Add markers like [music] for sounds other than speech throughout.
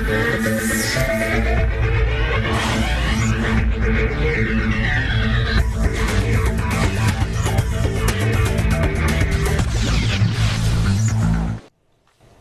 Thank you.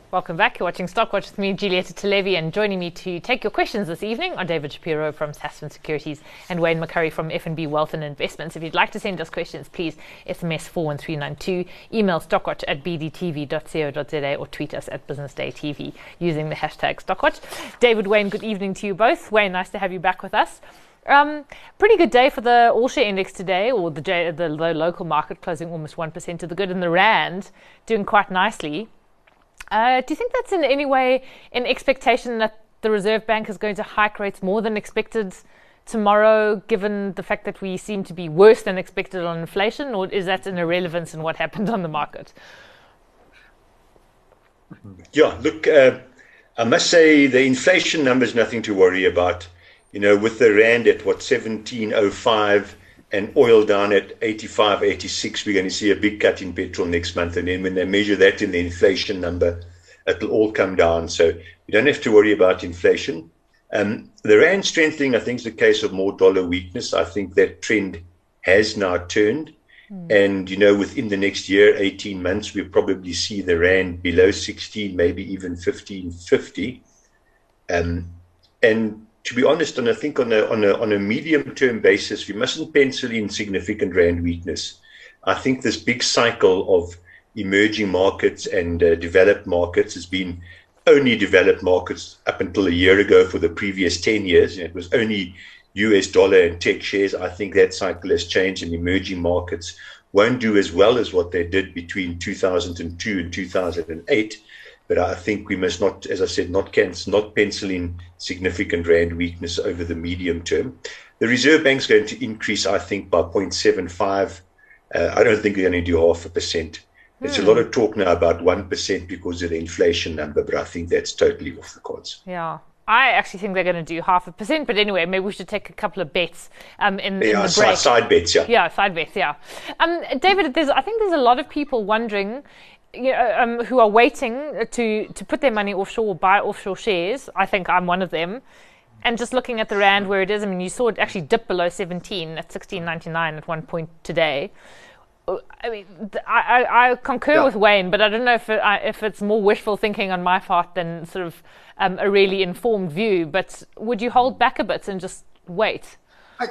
Welcome back. You're watching Stockwatch with me, Giulietta Talevi, and joining me to take your questions this evening are David Shapiro from Sasfin Securities and Wayne McCurrie from FNB Wealth and Investments. If you'd like to send us questions, please SMS 41392, email stockwatch at bdtv.co.za or tweet us at businessdaytv using the hashtag Stockwatch. David, Wayne, good evening to you both. Wayne, nice to have you back with us. Um, pretty good day for the all share index today, or the, the, the local market closing almost 1% to the good, and the RAND doing quite nicely. Uh, do you think that's in any way an expectation that the Reserve Bank is going to hike rates more than expected tomorrow, given the fact that we seem to be worse than expected on inflation, or is that an irrelevance in what happened on the market? Yeah, look, uh, I must say the inflation number is nothing to worry about. You know, with the rand at what 1705 and oil down at 85, 86, we're going to see a big cut in petrol next month. And then when they measure that in the inflation number, it'll all come down. So you don't have to worry about inflation. Um, the rand strengthening, I think, is a case of more dollar weakness. I think that trend has now turned. Mm. And, you know, within the next year, 18 months, we'll probably see the rand below 16, maybe even 1550. Um, and to be honest, and I think on a on a on a medium term basis, we mustn't pencil in significant rand weakness. I think this big cycle of emerging markets and uh, developed markets has been only developed markets up until a year ago for the previous 10 years. it was only US dollar and tech shares. I think that cycle has changed and emerging markets won't do as well as what they did between 2002 and 2008. But I think we must not, as I said, not cancel, not pencil in significant rand weakness over the medium term. The Reserve Bank's going to increase, I think, by 0.75. Uh, I don't think they're going to do half a percent. There's hmm. a lot of talk now about 1% because of the inflation number, but I think that's totally off the cards. Yeah. I actually think they're going to do half a percent, but anyway, maybe we should take a couple of bets um, in, yeah, in the break. Side bets, yeah. Yeah, side bets, yeah. Um, David, there's, I think there's a lot of people wondering you know, um, who are waiting to, to put their money offshore or buy offshore shares. I think I'm one of them. And just looking at the rand where it is, I mean, you saw it actually dip below 17 at 16.99 at one point today. Uh, I mean, I, I, I concur yeah. with Wayne, but I don't know if it, if it's more wishful thinking on my part than sort of um, a really informed view. But would you hold back a bit and just wait? I,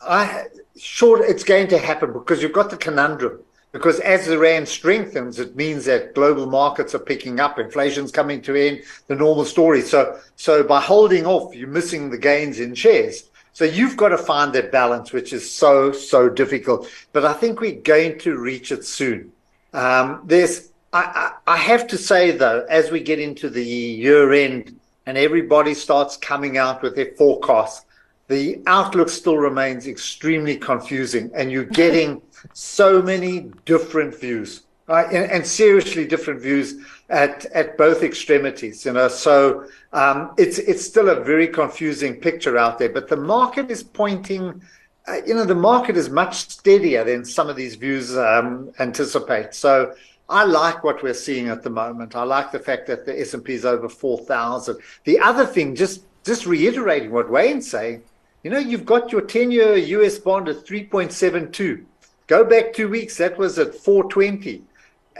I sure it's going to happen because you've got the conundrum because as the rand strengthens, it means that global markets are picking up, inflation's coming to end, the normal story. So, so by holding off, you're missing the gains in shares. So you've got to find that balance, which is so so difficult. But I think we're going to reach it soon. Um, there's, I, I, I have to say though, as we get into the year end and everybody starts coming out with their forecasts, the outlook still remains extremely confusing, and you're getting [laughs] so many different views, right? And, and, seriously different views at at both extremities. You know, so um, it's it's still a very confusing picture out there. But the market is pointing. Uh, you know, the market is much steadier than some of these views um, anticipate. So. I like what we're seeing at the moment. I like the fact that the S&P is over 4,000. The other thing, just just reiterating what Wayne's saying, you know, you've got your 10 year US bond at 3.72. Go back two weeks, that was at 420.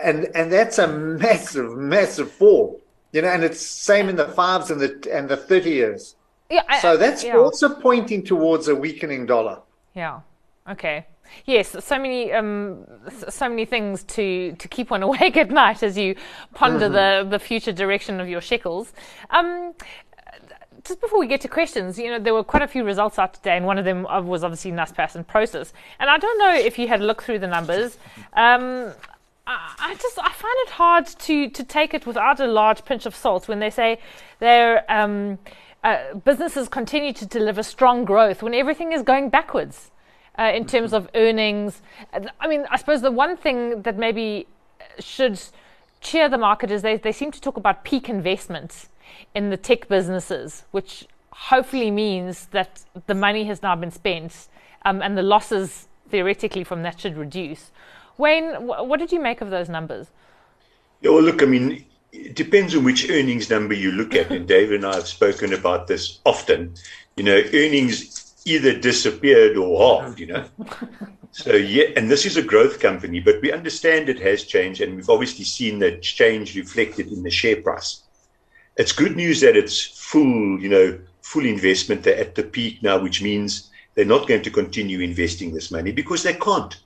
And and that's a massive, massive fall. You know, and it's same in the fives and the and the 30 years. Yeah, I, so that's yeah. also pointing towards a weakening dollar. Yeah. Okay. Yes, so many um, so many things to, to keep one [laughs] awake at night as you ponder mm-hmm. the, the future direction of your shekels. Um, just before we get to questions, you know, there were quite a few results out today, and one of them was obviously Naspers and Prosus. And I don't know if you had looked through the numbers. Um, I, just I find it hard to to take it without a large pinch of salt when they say their um, uh, businesses continue to deliver strong growth when everything is going backwards uh, in terms of earnings. I mean, I suppose the one thing that maybe should cheer the market is they, they seem to talk about peak investments in the tech businesses, which hopefully means that the money has now been spent um, and the losses theoretically from that should reduce. Wayne, wh- what did you make of those numbers? Yeah, well, look, I mean, it depends on which earnings number you look at. And [laughs] Dave and I have spoken about this often. You know, earnings either disappeared or halved, you know. [laughs] So, yeah, and this is a growth company, but we understand it has changed, and we've obviously seen that change reflected in the share price. It's good news that it's full, you know, full investment. They're at the peak now, which means they're not going to continue investing this money because they can't.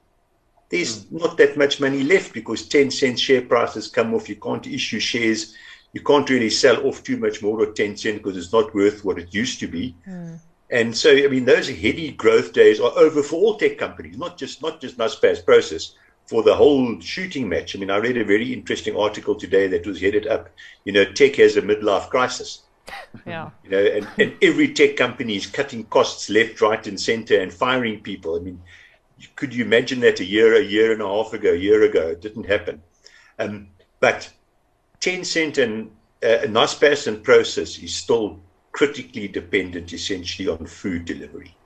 There's mm. not that much money left because Tencent share prices come off. You can't issue shares. You can't really sell off too much more of cent because it's not worth what it used to be. Mm. And so, I mean, those heady growth days are over for all tech companies, not just not just Naspers Prosus, for the whole shooting match. I mean, I read a very interesting article today that was headed up, you know, tech has a midlife crisis. Yeah. You know, and, and every tech company is cutting costs left, right, and center and firing people. I mean, could you imagine that a year, a year and a half ago, a year ago? It didn't happen. Um, but Tencent and uh, Naspers and Prosus is still critically dependent essentially on food delivery.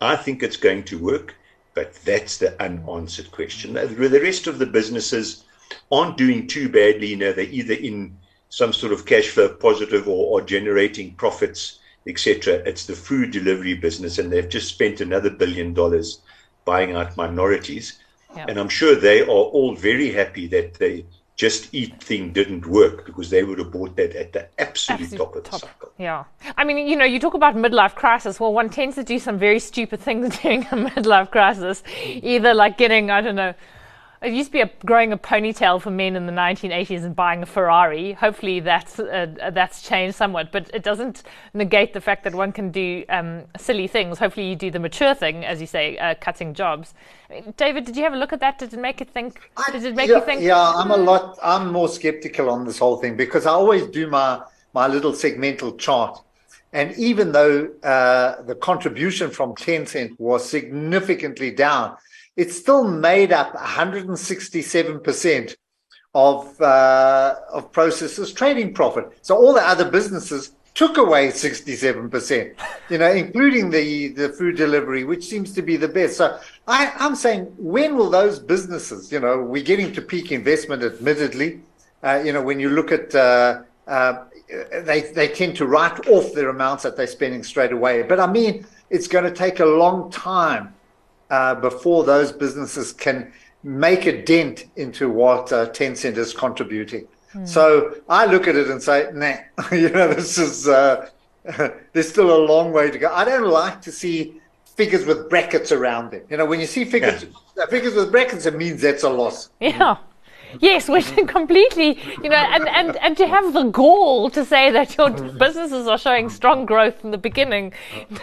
I think it's going to work, but that's the unanswered question. The rest of the businesses aren't doing too badly. You know, they're either in some sort of cash flow positive or, or generating profits, etc. It's the food delivery business, and they've just spent another billion dollars buying out minorities. Yep. And I'm sure they are all very happy that they Just Eat thing didn't work because they would have bought that at the absolute, absolute top of top. the cycle. Yeah. I mean, you know, you talk about midlife crisis. Well, one tends to do some very stupid things [laughs] during a midlife crisis, either like getting, I don't know, it used to be a, growing a ponytail for men in the 1980s and buying a Ferrari. Hopefully that's uh, that's changed somewhat, but it doesn't negate the fact that one can do um, silly things. Hopefully you do the mature thing, as you say, uh, cutting jobs. David, did you have a look at that? Did it make you think? Did it make yeah, you think? Yeah, I'm a lot. I'm more skeptical on this whole thing because I always do my my little segmental chart. And even though uh, the contribution from Tencent was significantly down, it still made up 167% of uh, of Prosus's trading profit. So all the other businesses took away 67%, you know, including the, the food delivery, which seems to be the best. So I, I'm saying, when will those businesses, you know, we're getting to peak investment, admittedly. Uh, you know, when you look at, uh, uh, they, they tend to write off their amounts that they're spending straight away. But I mean, it's going to take a long time uh, before those businesses can make a dent into what uh, Tencent is contributing. Mm. So I look at it and say, nah, [laughs] you know, this is, uh, [laughs] there's still a long way to go. I don't like to see figures with brackets around them. You know, when you see figures, yeah. figures with brackets, it means that's a loss. Yeah. Yes, which completely, you know, and, and, and to have the gall to say that your businesses are showing strong growth in the beginning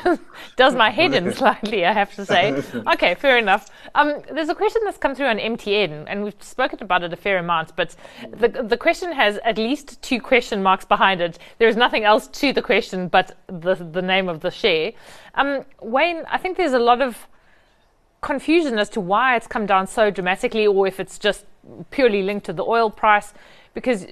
[laughs] does my head in [laughs] slightly, I have to say. Okay, fair enough. Um, there's a question that's come through on MTN, and we've spoken about it a fair amount, but the, the question has at least two question marks behind it. There is nothing else to the question but the, the name of the share. Um, Wayne, I think there's a lot of confusion as to why it's come down so dramatically or if it's just purely linked to the oil price because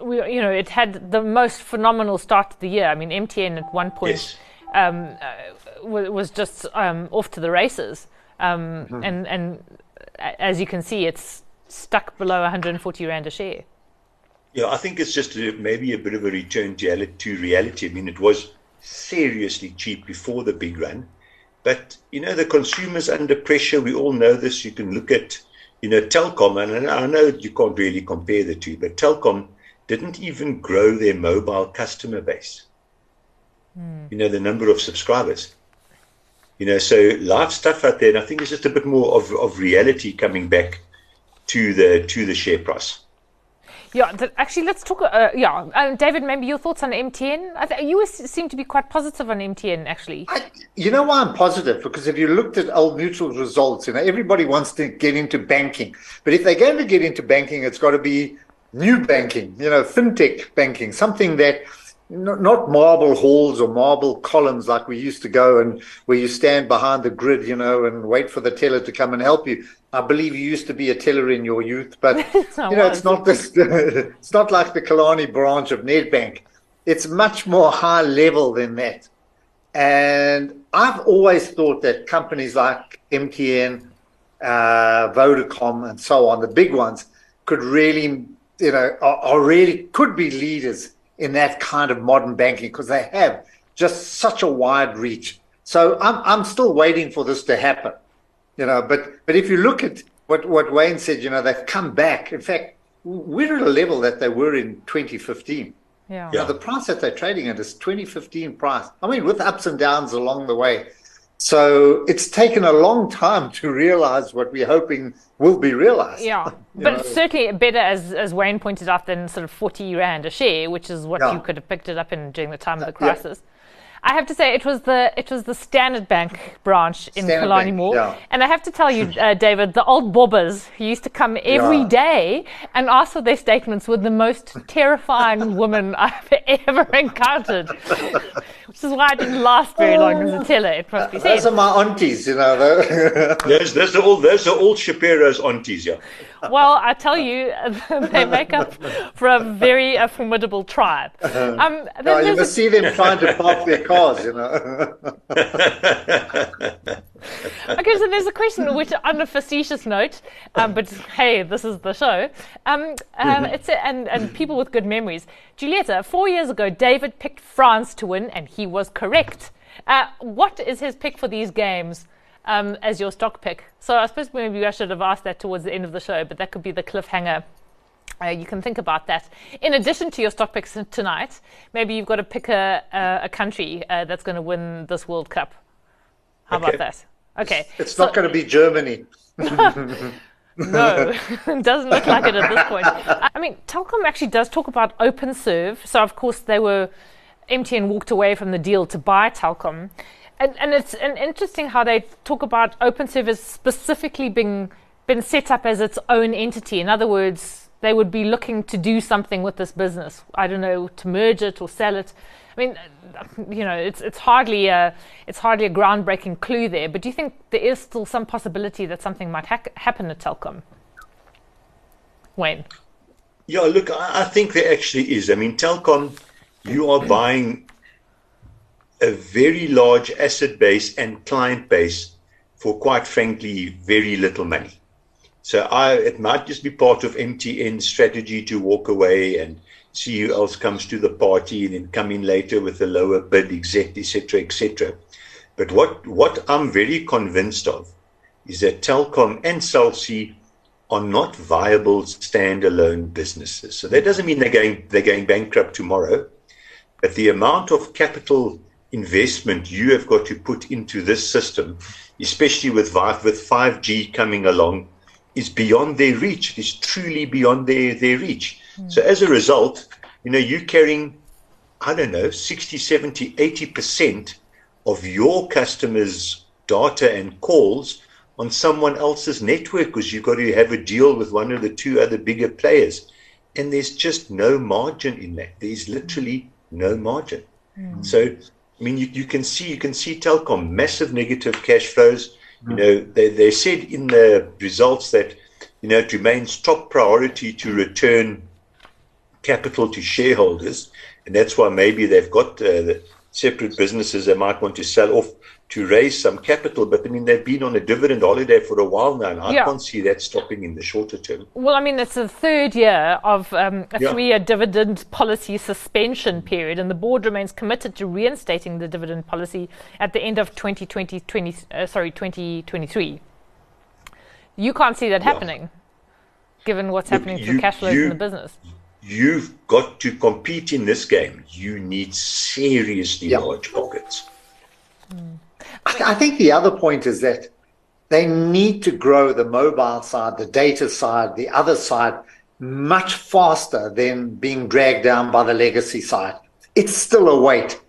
we, you know it had the most phenomenal start to the year. I mean, MTN at one point yes. um, uh, was just um, off to the races, um, mm-hmm. and and as you can see, it's stuck below 140 rand a share. Yeah, I think it's just a, maybe a bit of a return to reality. I mean, it was seriously cheap before the big run, but you know the consumers under pressure. We all know this. You can look at you know, Telkom, and I know you can't really compare the two, but Telkom didn't even grow their mobile customer base. Mm. You know, the number of subscribers. You know, so live stuff out there, and I think it's just a bit more of, of reality coming back to the to the share price. Yeah, actually, let's talk. Uh, yeah, um, David, maybe your thoughts on MTN. Th- you seem to be quite positive on MTN, actually. I, you know why I'm positive? Because if you looked at Old Mutual's results, you know everybody wants to get into banking, but if they're going to get into banking, it's got to be new banking. You know, fintech banking, something that not marble halls or marble columns like we used to go and where you stand behind the grid, you know, and wait for the teller to come and help you. I believe you used to be a teller in your youth, but [laughs] you know, it's not this, [laughs] it's not like the Killarney branch of Nedbank. It's much more high level than that. And I've always thought that companies like MTN, uh, Vodacom, and so on, the big ones, could really you know, are, are really could be leaders in that kind of modern banking because they have just such a wide reach. So I'm I'm still waiting for this to happen, you know. But but if you look at what what Wayne said, you know, they've come back. In fact, we're at a level that they were in 2015. Yeah. You know, the price that they're trading at is 2015 price. I mean, with ups and downs along the way. So it's taken a long time to realize what we're hoping will be realized. Yeah, [laughs] but know. certainly better, as, as Wayne pointed out, than sort of 40 Rand a share, which is what yeah. you could have picked it up in during the time of the crisis. Yeah. I have to say it was the it was the Standard Bank branch in Standard Killarney Mall, yeah. and I have to tell you, [laughs] uh, David, the old bobbers who used to come every yeah. day and ask for their statements were the most terrifying women [laughs] I've ever encountered. Which is why I didn't last very long as a teller. It must be said. Those are my aunties, you know. those, those are all those are all Shapiro's aunties, yeah. Well, I tell you, [laughs] they make up for a very uh, formidable tribe. Um, no, you must a... see them trying to park their cars, you know. [laughs] okay, so there's a question which, on a facetious note, um, but hey, this is the show. Um, um, it's a, and and people with good memories. Giulietta, four years ago, David picked France to win, and he was correct. Uh, what is his pick for these games? Um, as your stock pick. So I suppose maybe I should have asked that towards the end of the show, but that could be the cliffhanger uh, you can think about that. In addition to your stock picks tonight, maybe you've got to pick a, a, a country uh, that's going to win this World Cup. How okay. about that? Okay. It's, it's so, not going to be Germany. [laughs] no, it [laughs] doesn't look like it at this point. I mean, Telkom actually does talk about OpenServe. So, of course, they were, MTN walked away from the deal to buy Telkom. And, and it's an interesting how they talk about OpenServe as specifically being been set up as its own entity. In other words, they would be looking to do something with this business. I don't know, to merge it or sell it. I mean, you know, it's it's hardly a it's hardly a groundbreaking clue there. But do you think there is still some possibility that something might ha- happen at Telkom? Wayne. Yeah, look, I, I think there actually is. I mean, Telkom, you are buying a very large asset base and client base for, quite frankly, very little money. So I, it might just be part of MTN's strategy to walk away and see who else comes to the party and then come in later with a lower bid, etc., etc.. But what, what I'm very convinced of is that Telkom and Cell C are not viable standalone businesses. So that doesn't mean they're going, they're going bankrupt tomorrow, but the amount of capital investment you have got to put into this system, especially with, with 5G coming along, is beyond their reach. It is truly beyond their, their reach. Mm. So as a result, you know, you're carrying, I don't know, 60, 70, 80% of your customers' data and calls on someone else's network because you've got to have a deal with one of the two other bigger players. And there's just no margin in that. There's literally no margin. Mm. So, I mean, you, you can see, you can see Telkom, massive negative cash flows you know, they, they said in the results that, you know, it remains top priority to return capital to shareholders. And that's why maybe they've got uh, the separate businesses they might want to sell off to raise some capital. But I mean, they've been on a dividend holiday for a while now, and I yeah. can't see that stopping in the shorter term. Well, I mean, it's the third year of um, a yeah. three year dividend policy suspension period, and the board remains committed to reinstating the dividend policy at the end of 2020, 20, uh, sorry, 2023. You can't see that yeah. happening, given what's Look, happening to cash flows you, in the business. You've got to compete in this game. You need seriously large pockets. Mm. I think the other point is that they need to grow the mobile side, the data side, the other side much faster than being dragged down by the legacy side. It's still a wait.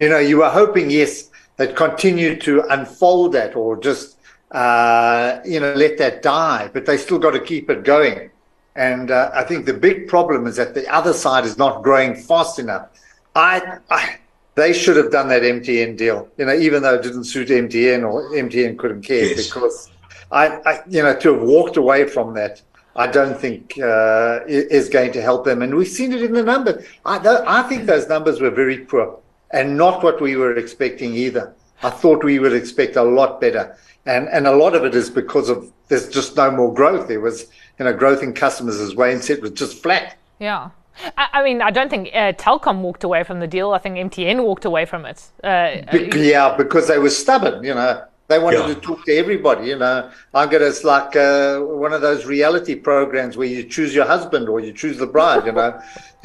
You know, you were hoping, yes, that continue to unfold that or just, uh, you know, let that die, but they still got to keep it going. And uh, I think the big problem is that the other side is not growing fast enough. I, I they should have done that MTN deal, you know, even though it didn't suit MTN or MTN couldn't care yes. because I, I, you know, to have walked away from that, I don't think uh, is going to help them. And we've seen it in the numbers. I, I think those numbers were very poor and not what we were expecting either. I thought we would expect a lot better. And, and a lot of it is because of there's just no more growth. There was you know, growth in customers, as Wayne said, was just flat. Yeah. I, I mean, I don't think uh, Telkom walked away from the deal. I think MTN walked away from it. Uh, Be- yeah, because they were stubborn, you know. They wanted Yeah. to talk to everybody, you know. I'm gonna. It's like uh, one of those reality programs where you choose your husband or you choose the bride, you know. [laughs]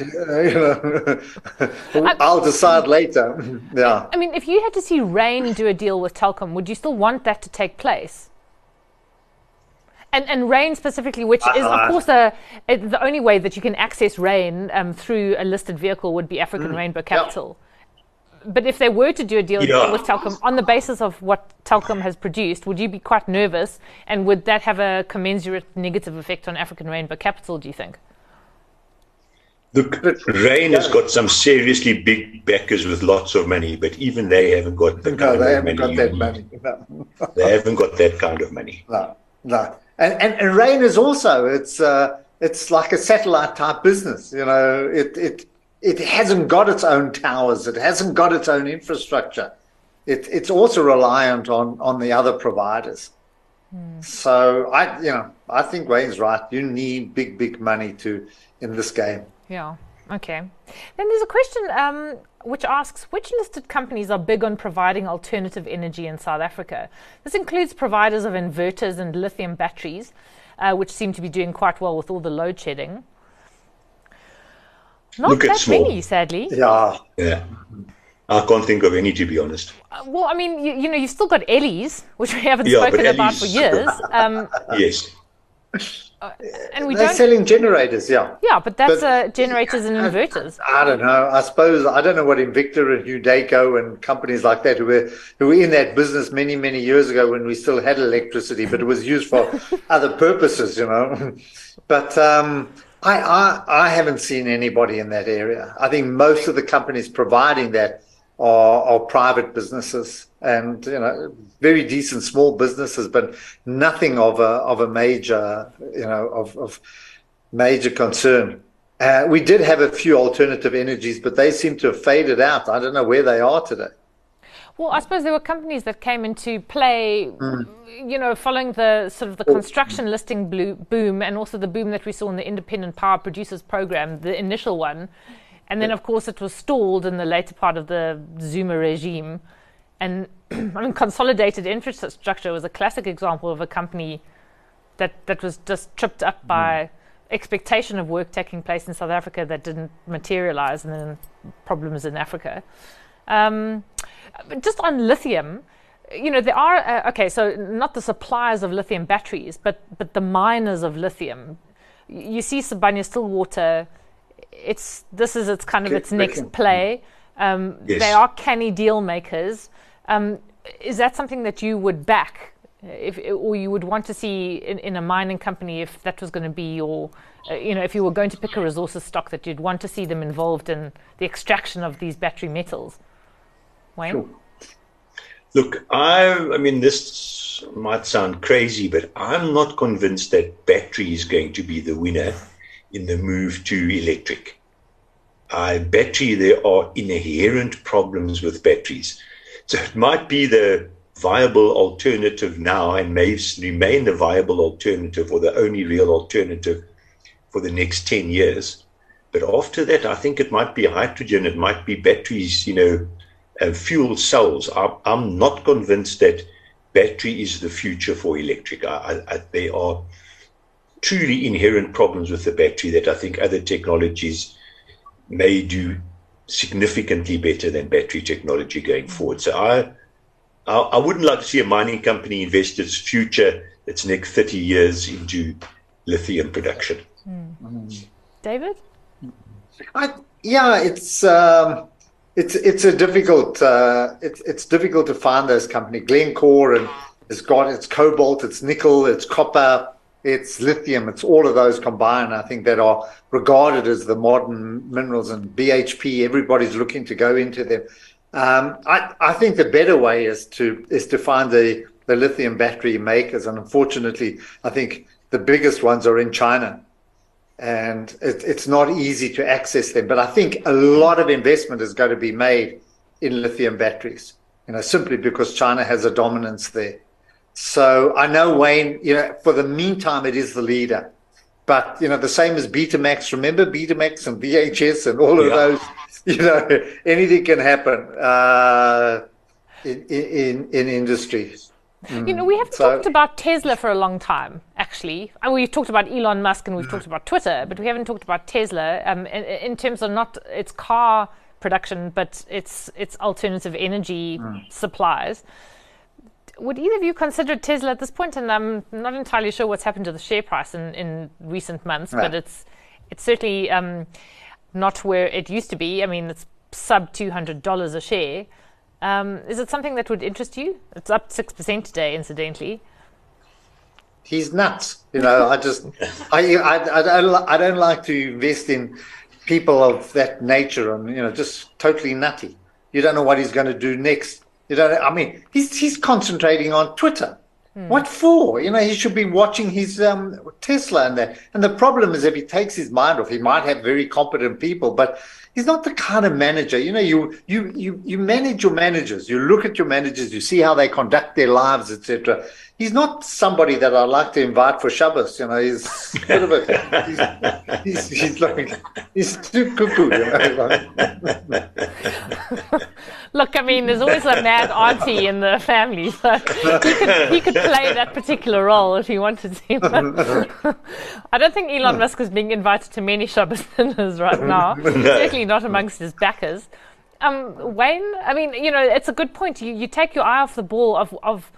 you know, I'll decide later. yeah. I mean, if you had to see Rain do a deal with Telkom, would you still want that to take place? And and Rain specifically, which is of Uh, course a, it, the only way that you can access Rain um, through a listed vehicle would be African Rainbow Capital. But if they were to do a deal Yeah. with Telkom on the basis of what Telkom has produced, would you be quite nervous? And would that have a commensurate negative effect on African Rainbow Capital? Do you think? Look, Rain has got some seriously big backers with lots of money, but even they haven't got the No, kind they of haven't money. got that need. money. No. [laughs] They haven't got that kind of money. No, no. And, and, and Rain is also, it's, uh, it's like a satellite type business. You know, it, it, it hasn't got its own towers. It hasn't got its own infrastructure. It, it's also reliant on, on the other providers. So I, you know, I think Wayne's right. You need big, big money to in this game. Yeah. Okay. Then there's a question um, which asks which listed companies are big on providing alternative energy in South Africa? This includes providers of inverters and lithium batteries, uh, which seem to be doing quite well with all the load shedding. Not Look that small. many, sadly. Yeah, Yeah. I can't think of any, to be honest. Uh, well, I mean, you, you know, you've still got Ellies, which we haven't Yeah, but spoken about for years. [laughs] Um, Yes. And we they're don't. selling generators. Yeah. yeah, but that's but- uh, generators and inverters. I don't know. I suppose I don't know what Invicta and Hudaco and companies like that who were who were in that business many many years ago when we still had electricity, but it was used for [laughs] other purposes, you know. But um, I, I I haven't seen anybody in that area. I think most of the companies providing that are, are private businesses and you know very decent small businesses, but nothing of a of a major you know of, of major concern. Uh, we did have a few alternative energies, but they seem to have faded out. I don't know where they are today. Well, I suppose there were companies that came into play, you know, following the sort of the construction listing boom and also the boom that we saw in the independent power producers program, the initial one. And then, of course, it was stalled in the later part of the Zuma regime. And [clears throat] I mean, consolidated infrastructure was a classic example of a company that, that was just tripped up by expectation of work taking place in South Africa that didn't materialize and then problems in Africa. Um, but just on lithium, you know, there are, uh, okay, so not the suppliers of lithium batteries, but, but the miners of lithium. You see Sibanye Stillwater, it's, this is its kind of its next play. Um, Yes. They are canny deal makers. Um, is that something that you would back, if, or you would want to see in, in a mining company if that was going to be your, uh, you know, if you were going to pick a resources stock that you'd want to see them involved in the extraction of these battery metals? Wayne? Sure. Look, I, I mean, this might sound crazy, but I'm not convinced that battery is going to be the winner in the move to electric. I bet you there are inherent problems with batteries. So it might be the viable alternative now and may remain the viable alternative or the only real alternative for the next 10 years. But after that, I think it might be hydrogen, it might be batteries, you know, fuel cells. I'm, I'm not convinced that battery is the future for electric. I, I, there are truly inherent problems with the battery that I think other technologies may do significantly better than battery technology going forward. So I, I, I wouldn't like to see a mining company invest its future, its next 30 years into lithium production. David? I, yeah, it's um, it's it's a difficult uh, it's it's difficult to find those companies. Glencore and it's got it's cobalt, it's nickel, it's copper, it's lithium, it's all of those combined. I think that are regarded as the modern minerals and BHP. Everybody's looking to go into them. Um, I I think the better way is to is to find the the lithium battery makers, and unfortunately, I think the biggest ones are in China and it, it's not easy to access them. But I think a lot of investment is going to be made in lithium batteries, you know, simply because China has a dominance there. So I know Wayne, you know, for the meantime, it is the leader. but you know, the same as Betamax. Remember Betamax and VHS and all of Yeah. those. [laughs] You know, anything can happen uh, in, in in industry. You know, we haven't So- talked about Tesla for a long time, actually. And we've talked about Elon Musk and we've talked about Twitter, but we haven't talked about Tesla um, in, in terms of not its car production, but its its alternative energy supplies. Would either of you consider Tesla at this point? And I'm not entirely sure what's happened to the share price in, in recent months, but it's it's certainly um, not where it used to be. I mean, it's sub two hundred dollars a share. Um, is it something that would interest you? It's up six percent today, incidentally. he's nuts. You know, I just, I, I, I don't, I don't like to invest in people of that nature and you know, just totally nutty. You don't know what he's going to do next. You don't. I mean, he's he's concentrating on Twitter. What for? You know, he should be watching his um, Tesla and that. And the problem is, if he takes his mind off, he might have very competent people, but he's not the kind of manager. You know, you you you you manage your managers. You look at your managers. You see how they conduct their lives, etc. He's not somebody that I like to invite for Shabbos. You know, he's a bit of a he's, he's, he's like he's too cuckoo. You know? [laughs] Look, I mean, there's always a mad auntie in the family, so he could, he could play that particular role if he wanted to. [laughs] I don't think Elon Musk is being invited to many Shabbos dinners right now, [laughs] certainly not amongst his backers. Um, Wayne, I mean, you know, it's a good point. You, you take your eye off the ball of, of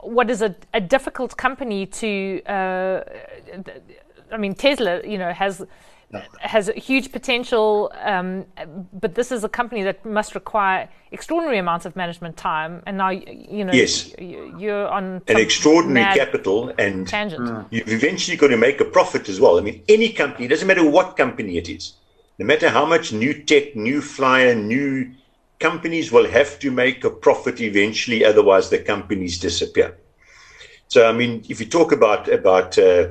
what is a, a difficult company to. Uh, I mean, Tesla, you know, has has huge potential, um, but this is a company that must require extraordinary amounts of management time. And now, you know, Yes. y- you're on An extraordinary capital and tangent. you've eventually got to make a profit as well. I mean, any company, it doesn't matter what company it is, no matter how much new tech, new flyer, new companies will have to make a profit eventually, otherwise the companies disappear. So, I mean, if you talk about about uh,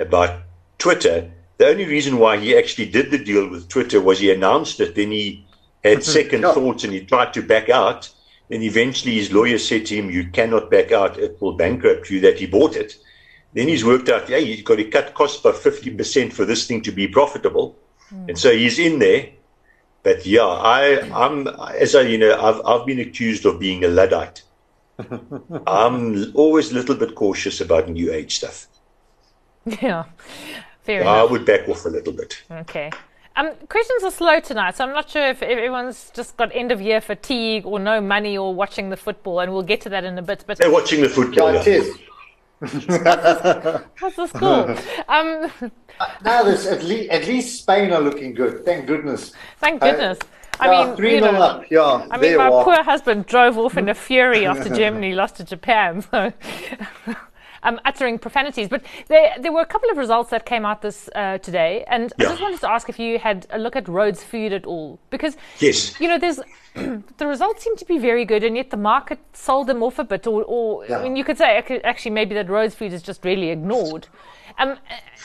about Twitter, the only reason why he actually did the deal with Twitter was he announced it, then he had second Yeah. thoughts and he tried to back out. Then eventually his lawyer said to him, You cannot back out, it will bankrupt you that he bought it. Then he's worked out, yeah, he's got to cut costs by 50% for this thing to be profitable. And so he's in there. But yeah, I, I'm, as I, you know, I've, I've been accused of being a Luddite. [laughs] I'm always a little bit cautious about new age stuff. [laughs] Yeah, fair I enough. would back off a little bit. Okay. Um, questions are slow tonight, so I'm not sure if everyone's just got end of year fatigue or no money or watching the football, and we'll get to that in a bit. But They're watching the football. Yeah, it yeah. is. [laughs] what's the score? um, Now, there's at least at least Spain are looking good. Thank goodness. thank Uh, goodness. I yeah, mean, three you know, up. Yeah, I mean, my poor husband drove off in a fury after [laughs] Germany lost to Japan. So. Um, uttering profanities, but there there were a couple of results that came out this uh, today, and I just wanted to ask if you had a look at Rhodes Food at all, because Yes. you know there's [clears throat] the results seem to be very good, and yet the market sold them off a bit, or, or I mean, you could say actually maybe that Rhodes Food is just really ignored. Um,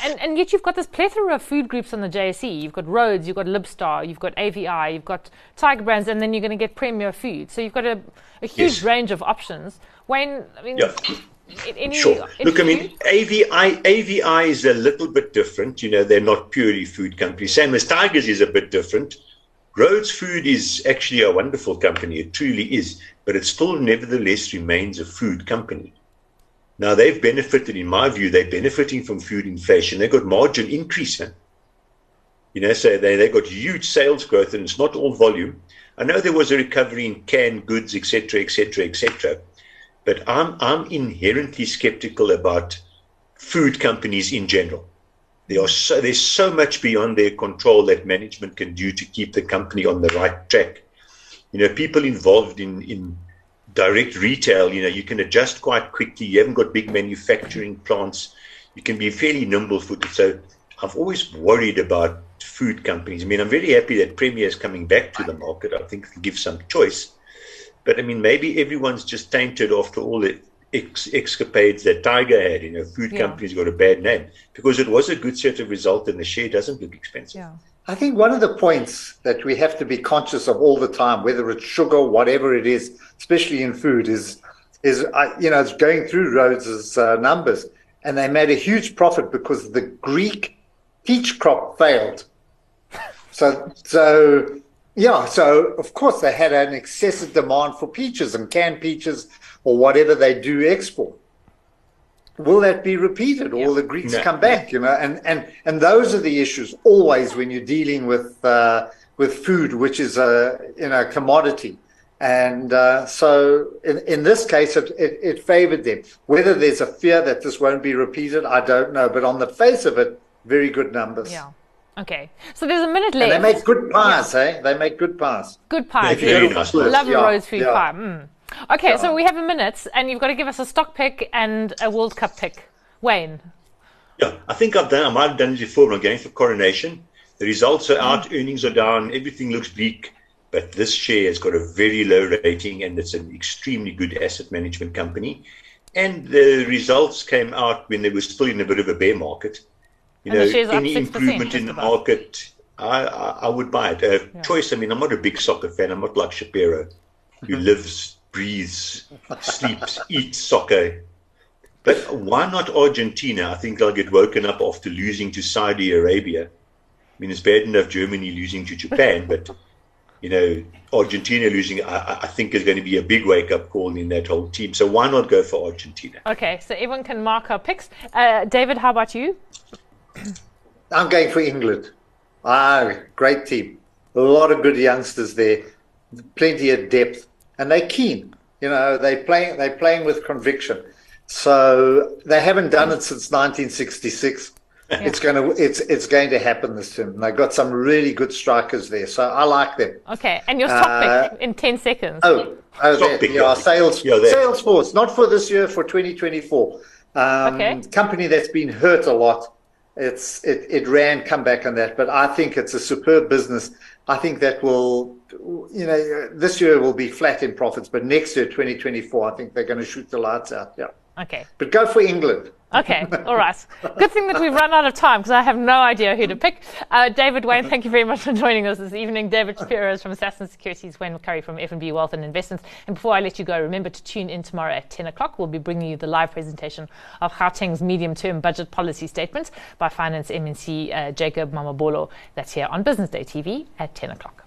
and, and yet you've got this plethora of food groups on the JSE. You've got Rhodes, you've got Libstar, you've got AVI, you've got Tiger Brands, and then you're going to get Premier Food. So you've got a, a huge Yes. range of options. Wayne, I mean, Yeah. Any, Sure. Look, I mean, AVI AVI is a little bit different. You know, they're not purely food companies. Same as Tigers is a bit different. Rhodes Food is actually a wonderful company. It truly is, but it still nevertheless remains a food company. Now they've benefited, in my view, they're benefiting from food inflation. They've got margin increase. You know, so they they got huge sales growth, and it's not all volume. I know there was a recovery in canned goods, etc., etc., etc. But I'm I'm inherently skeptical about food companies in general. They are so, there's so much beyond their control that management can do to keep the company on the right track. You know, people involved in in direct retail, you know, you can adjust quite quickly. You haven't got big manufacturing plants. You can be fairly nimble footed. So I've always worried about food companies. I mean, I'm very happy that Premier is coming back to the market. I think it'll give some choice. But I mean, maybe everyone's just tainted after all the ex- escapades that Tiger had. You know, food Yeah. companies got a bad name because it was a good set of results and the share doesn't look expensive. Yeah. I think one of the points that we have to be conscious of all the time, whether it's sugar, whatever it is, especially in food, is is I, you know it's going through Rhodes's uh, numbers, and they made a huge profit because the Greek peach crop failed. So, so yeah, so of course they had an excessive demand for peaches and canned peaches or whatever they do export. Will that be repeated? Or will the Greeks No. come back? You know, and and and those are the issues always when you're dealing with uh, with food, which is a you know commodity. And uh, so in, in this case, it, it, it favored them. Whether there's a fear that this won't be repeated, I don't know. But on the face of it, very good numbers. Yeah. Okay. So there's a minute And left. they make good pies, eh? They make good pies. Good pie. They're very nice. Love a Rhodes Food yeah. pie. Mm. Okay, so we have a minute, and you've got to give us a stock pick and a World Cup pick. Wayne. Yeah, I think I've done. I might have done it before. But I'm going for Coronation. The results are out. Earnings are down. Everything looks bleak. But this share has got a very low rating, and it's an extremely good asset management company. And the results came out when they were still in a bit of a bear market. You And know, any improvement in the market, I, I, I would buy it. Uh, Choice. I mean, I'm not a big soccer fan. I'm not like Shapiro, who lives, breathes, sleeps, [laughs] eats soccer. But why not Argentina? I think they'll get woken up after losing to Saudi Arabia. I mean, it's bad enough Germany losing to Japan, but you know, Argentina losing, I, I- I think is going to be a big wake up call in that whole team. So why not go for Argentina? Okay, so everyone can mark our picks. Uh, David, how about you? I'm going for England. Ah, great team. A lot of good youngsters there, plenty of depth, and they're keen. You know, they playing they're playing with conviction. So they haven't done it since 1966. It's going to it's it's going to happen this term. They've got some really good strikers there, so I like them. Okay, and your stock Uh, pick in 10 seconds. Oh, oh, Stock there, pick, yeah, yeah. sales, Yeah, there. Salesforce, not for this year, for 2024. Um, Okay. Company that's been hurt a lot. It's it, it ran come back on that, but I think it's a superb business. I think that will, you know, this year will be flat in profits, but next year, 2024, I think they're going to shoot the lights out. Yeah, Okay. but go for England. Okay, all right. Good thing that we've run out of time because I have no idea who to pick. Uh, David Wayne, thank you very much for joining us this evening. David Shapiro is from Sasfin Securities, Wayne McCurrie from FNB Wealth and Investments. And before I let you go, remember to tune in tomorrow at 10 o'clock. We'll be bringing you the live presentation of Gauteng's medium-term budget policy statement by Finance MEC uh, Jacob Mamabolo. That's here on Business Day TV at 10 o'clock.